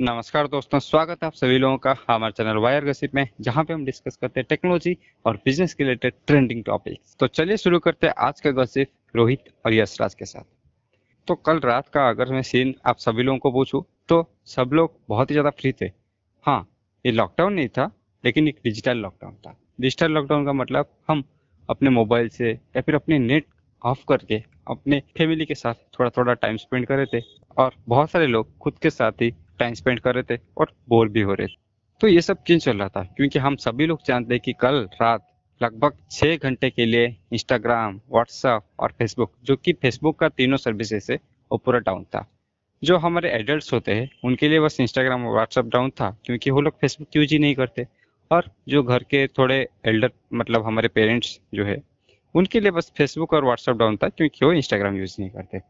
नमस्कार दोस्तों, स्वागत है आप सभी लोगों का हमारे चैनल वायर गसिप में, जहाँ पे हम डिस्कस करते हैं टेक्नोलॉजी और बिज़नेस के रिलेटेड ट्रेंडिंग टॉपिक्स तो चलिए शुरू करते हैं आज का गसिप, रोहित और यशराज के साथ। तो कल रात का अगर मैं सीन आप सभी लोगों को पूछूँ तो सब लोग बहुत ही ज़्यादा फ्री थे। हाँ ये लॉकडाउन नहीं था, लेकिन एक डिजिटल लॉकडाउन था। डिजिटल लॉकडाउन का मतलब हम अपने मोबाइल से या फिर अपने नेट ऑफ़ करके अपने फैमिली के साथ थोड़ा थोड़ा टाइम स्पेंड कर रहे थे और बहुत सारे लोग खुद के साथ ही टाइम स्पेंड कर रहे थे और बोर भी हो रहे थे। तो ये सब क्यों चल रहा था? क्योंकि हम सभी लोग जानते हैं कि कल रात लगभग छः घंटे के लिए इंस्टाग्राम व्हाट्सअप और फेसबुक जो कि फेसबुक का तीनों सर्विसेज़ है वो पूरा डाउन था। जो हमारे एडल्ट होते हैं, उनके लिए बस इंस्टाग्राम और व्हाट्सअप डाउन था, क्योंकि वो लोग फेसबुक यूज़ ही नहीं करते। और जो घर के थोड़े एल्डर मतलब हमारे पेरेंट्स जो है, उनके लिए बस फेसबुक और व्हाट्सअप डाउन था, क्योंकि वो इंस्टाग्राम यूज़ नहीं करते।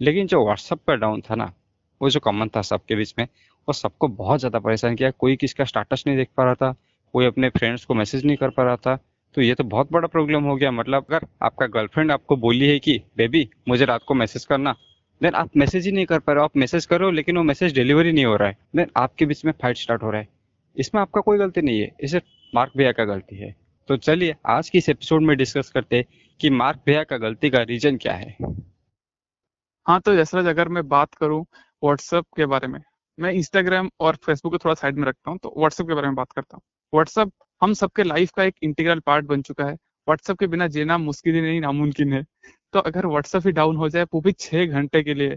लेकिन जो व्हाट्सअप का डाउन था ना वो जो कॉमन था सबके बीच में, वो सबको बहुत ज़्यादा परेशान किया। कोई किसका स्टाटस नहीं देख पा रहा था, कोई अपने फ्रेंड्स को मैसेज नहीं कर पा रहा था। तो ये तो बहुत बड़ा प्रॉब्लम हो गया। मतलब अगर आपका गर्लफ्रेंड आपको बोली है कि बेबी मुझे रात को मैसेज करना। देन आप मैसेज ही नहीं कर पा रहे हो। आप मैसेज करो लेकिन वो मैसेज डिलीवरी नहीं हो रहा है। देन आपके बीच में फाइट स्टार्ट हो रहा है। इसमें आपका कोई गलती नहीं है। इसे मार्क भैया का गलती है। तो चलिए, आज की इस एपिसोड में डिस्कस करते हैं कि मार्क भैया का गलती का रीजन क्या है। हाँ तो जैसा अगर मैं बात करूँ व्हाट्सएप के बारे में। मैं इंस्टाग्राम और फेसबुक को थोड़ा साइड में रखता हूँ तो व्हाट्सएप के बारे में बात करता हूँ। व्हाट्सएप हम सबके लाइफ का एक इंटीग्रल पार्ट बन चुका है। व्हाट्सएप के बिना जीना मुश्किल ही नहीं, नामुमकिन है। तो अगर व्हाट्सएप ही डाउन हो जाए, वो भी छह घंटे के लिए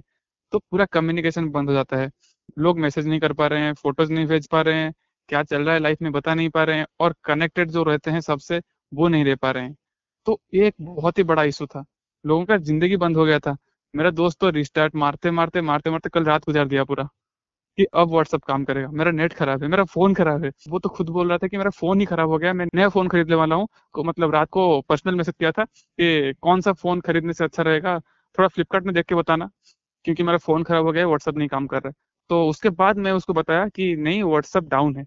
तो पूरा कम्युनिकेशन बंद हो जाता है। लोग मैसेज नहीं कर पा रहे हैं फ़ोटोज़ नहीं भेज पा रहे हैं, क्या चल रहा है लाइफ में बता नहीं पा रहे हैं, और कनेक्टेड जो रहते हैं सबसे, वो नहीं रह पा रहे हैं। तो ये एक बहुत ही बड़ा इशू था। लोगों का ज़िंदगी बंद हो गया था। मेरा दोस्त तो रिस्टार्ट मारते मारते मारते मारते कल रात गुजार दिया पूरा कि अब व्हाट्सअप काम करेगा। मेरा नेट खराब है, मेरा फ़ोन खराब है। वो तो खुद बोल रहा था कि मेरा फ़ोन ही खराब हो गया, मैं नया फ़ोन खरीदने वाला हूँ। मतलब रात को पर्सनल मैसेज किया था कि कौन सा फ़ोन खरीदने से अच्छा रहेगा। थोड़ा फ्लिपकार्ट में देख के बताना, क्योंकि मेरा फ़ोन खराब हो गया व्हाट्सअप नहीं काम कर रहा तो उसके बाद मैं उसको बताया कि नहीं व्हाट्सअप डाउन है।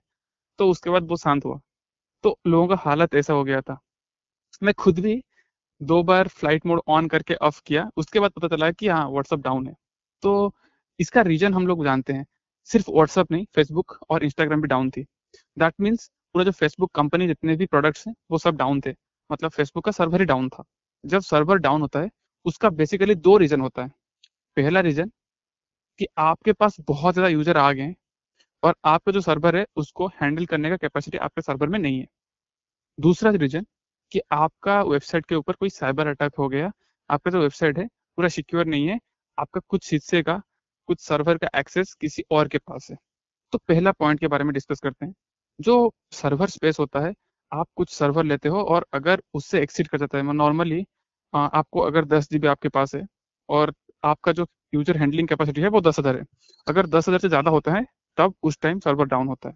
तो उसके बाद वो शांत हुआ। तो लोगों का हालत ऐसा हो गया था। मैं खुद भी दो बार फ़्लाइट मोड ऑन करके ऑफ़ किया, उसके बाद पता चला कि हाँ व्हाट्सअप डाउन है। तो इसका रीजन हम लोग जानते हैं। सिर्फ़ व्हाट्सअप नहीं फेसबुक और इंस्टाग्राम भी डाउन थी। दैट मीन्स पूरा जो फेसबुक कंपनी जितने भी प्रोडक्ट्स हैं, वो सब डाउन थे। मतलब फेसबुक का सर्वर ही डाउन था। जब सर्वर डाउन होता है, उसका बेसिकली दो रीजन होता है। पहला रीजन कि आपके पास बहुत ज़्यादा यूज़र आ गए हैं और आपका जो सर्वर है, उसको हैंडल करने का कैपेसिटी आपके सर्वर में नहीं है। दूसरा रीजन कि आपका वेबसाइट के ऊपर कोई साइबर अटैक हो गया, आपका जो वेबसाइट है, पूरा सिक्योर नहीं है, आपका कुछ हिस्से का, कुछ सर्वर का एक्सेस किसी और के पास है। तो पहला पॉइंट के बारे में डिस्कस करते हैं। जो सर्वर स्पेस होता है, आप कुछ सर्वर लेते हो और अगर उससे एक्सिट कर जाता है नॉर्मली आपको अगर दस जीबी आपके पास है और आपका जो यूज़र हैंडलिंग कैपेसिटी है वो दस हज़ार है। अगर दस हज़ार से ज़्यादा होता है, तब उस टाइम सर्वर डाउन होता है।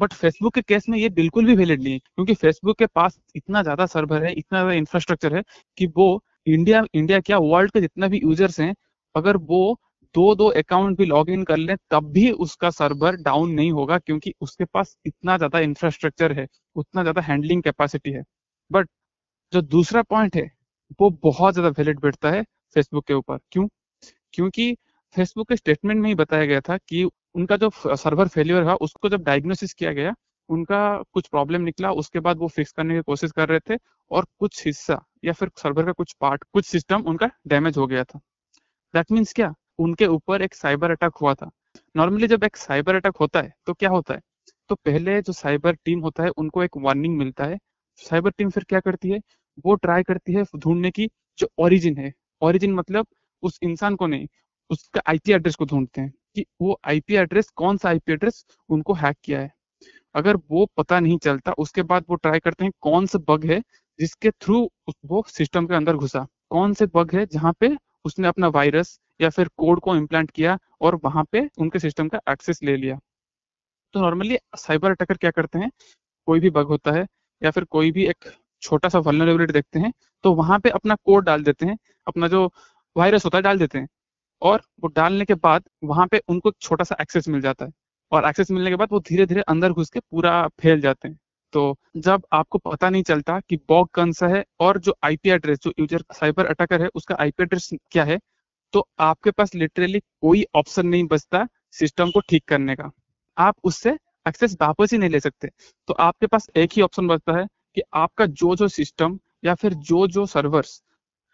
बट फेसबुक के केस में ये बिल्कुल भी वैलिड नहीं है, क्योंकि फेसबुक के पास इतना ज़्यादा सर्वर है, इतना ज़्यादा इंफ्रास्ट्रक्चर है कि वो इंडिया इंडिया क्या वर्ल्ड के जितना भी यूज़र्स हैं, अगर वो दो दो अकाउंट भी लॉग इन कर लें, तब भी उसका सर्वर डाउन नहीं होगा, क्योंकि उसके पास इतना ज़्यादा इंफ्रास्ट्रक्चर है, उतना ज़्यादा हैंडलिंग कैपेसिटी है। बट जो दूसरा पॉइंट है, वो बहुत ज़्यादा वैलिड बैठता है फेसबुक के ऊपर। क्यों? क्योंकि फेसबुक के स्टेटमेंट में ही बताया गया था कि उनका जो सर्वर फेलियर था उसको जब डायग्नोसिस किया गया, उनका कुछ प्रॉब्लम निकला, उसके बाद वो फिक्स करने की कोशिश कर रहे थे और कुछ हिस्सा या फिर सर्वर का कुछ पार्ट कुछ सिस्टम उनका डैमेज हो गया था। दैट मीन्स क्या? उनके ऊपर एक साइबर अटैक हुआ था। नॉर्मली जब एक साइबर अटैक होता है तो क्या होता है? तो पहले जो साइबर टीम होता है, उनको एक वार्निंग मिलता है। साइबर टीम फिर क्या करती है? वो ट्राई करती है ढूँढने की जो ओरिजिन है। ओरिजिन मतलब उस इंसान को नहीं, उसका आईपी एड्रेस को ढूंढते हैं। कि वो आईपी एड्रेस कौन सा आईपी एड्रेस उनको हैक किया है। अगर वो पता नहीं चलता, उसके बाद वो ट्राई करते हैं कौन सा बग है जिसके थ्रू वो सिस्टम के अंदर घुसा। कौन से बग है जहाँ पे उसने अपना वायरस या फिर कोड को इम्प्लांट किया और वहाँ पे उनके सिस्टम का एक्सेस ले लिया। तो नॉर्मली साइबर अटैकर क्या करते हैं? कोई भी बग होता है या फिर कोई भी एक छोटा सा वलनरेबिलिटी देखते हैं तो वहाँ पे अपना कोड डाल देते हैं, अपना जो वायरस होता है डाल देते हैं। और वो डालने के बाद वहाँ पे उनको एक छोटा सा एक्सेस मिल जाता है। और एक्सेस मिलने के बाद वो धीरे धीरे अंदर घुस के पूरा फैल जाते हैं। तो जब आपको पता नहीं चलता कि बॉग कौन सा है और जो आईपी एड्रेस जो यूज़र साइबर अटैकर है, उसका आईपी एड्रेस क्या है तो आपके पास लिटरली कोई ऑप्शन नहीं बचता सिस्टम को ठीक करने का। आप उससे एक्सेस वापस ही नहीं ले सकते। तो आपके पास एक ही ऑप्शन बचता है कि आपका जो जो सिस्टम या फिर जो जो सर्वर्स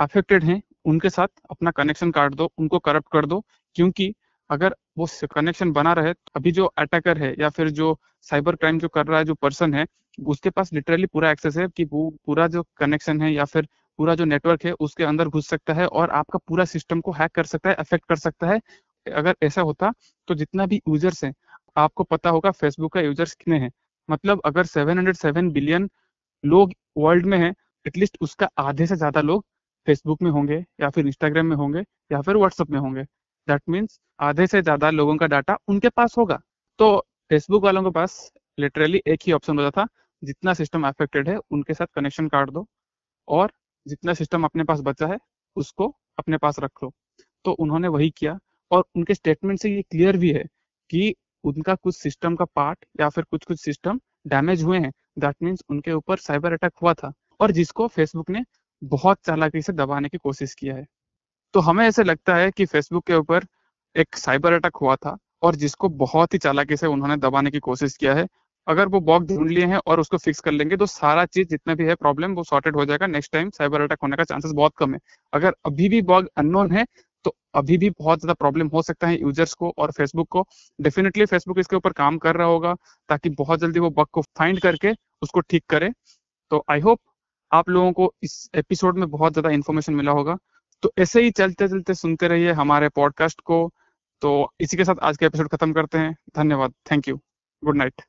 अफेक्टेड हैं उनके साथ अपना कनेक्शन काट दो, उनको करप्ट कर दो, क्योंकि अगर वो कनेक्शन बना रहे, अभी जो अटैकर है या फिर जो साइबर क्राइम जो कर रहा है, जो पर्सन है, उसके पास लिटरली पूरा एक्सेस है कि वो पूरा जो कनेक्शन है या फिर पूरा जो नेटवर्क है, उसके अंदर घुस सकता है और आपका पूरा सिस्टम को हैक कर सकता है अफेक्ट कर सकता है। अगर ऐसा होता तो जितना भी यूज़र्स हैं, आपको पता होगा फेसबुक का यूज़र्स कितने हैं। मतलब अगर 707 बिलियन लोग वर्ल्ड में हैं एटलीस्ट उसका आधे से ज़्यादा लोग फेसबुक में होंगे या फिर इंस्टाग्राम में होंगे या फिर व्हाट्सएप में होंगे। दैट मीन्स आधे से ज़्यादा लोगों का डाटा उनके पास होगा। तो फेसबुक वालों के पास लिटरली एक ही ऑप्शन होता था, जितना सिस्टम अफेक्टेड है, उनके साथ कनेक्शन काट दो और जितना सिस्टम अपने पास बचा है, उसको अपने पास रख लो। तो उन्होंने वही किया और उनके स्टेटमेंट से ये क्लियर भी है कि उनका कुछ सिस्टम का पार्ट या फिर कुछ कुछ सिस्टम डैमेज हुए हैं। दैट मीन्स उनके ऊपर साइबर अटैक हुआ था और जिसको फेसबुक ने बहुत चालाकी से दबाने की कोशिश किया है। तो हमें ऐसे लगता है कि फेसबुक के ऊपर एक साइबर अटैक हुआ था और जिसको बहुत ही चालाकी से उन्होंने दबाने की कोशिश किया है। अगर वो बॉग ढूंढ लिए हैं और उसको फिक्स कर लेंगे तो सारा चीज़ जितना भी है प्रॉब्लम वो सॉर्टेड हो जाएगा। नेक्स्ट टाइम साइबर अटैक होने का चांसेस बहुत कम है। अगर अभी भी बॉग अननोन है तो अभी भी बहुत ज़्यादा प्रॉब्लम हो सकता है यूज़र्स को और फेसबुक को। डेफिनेटली फेसबुक इसके ऊपर काम कर रहा होगा ताकि बहुत जल्दी वो बग को फाइंड करके उसको ठीक करे। तो आई होप आप लोगों को इस एपिसोड में बहुत ज़्यादा इन्फॉर्मेशन मिला होगा। तो ऐसे ही चलते चलते सुनते रहिए हमारे पॉडकास्ट को। तो इसी के साथ आज का एपिसोड खत्म करते हैं। धन्यवाद। Thank you good night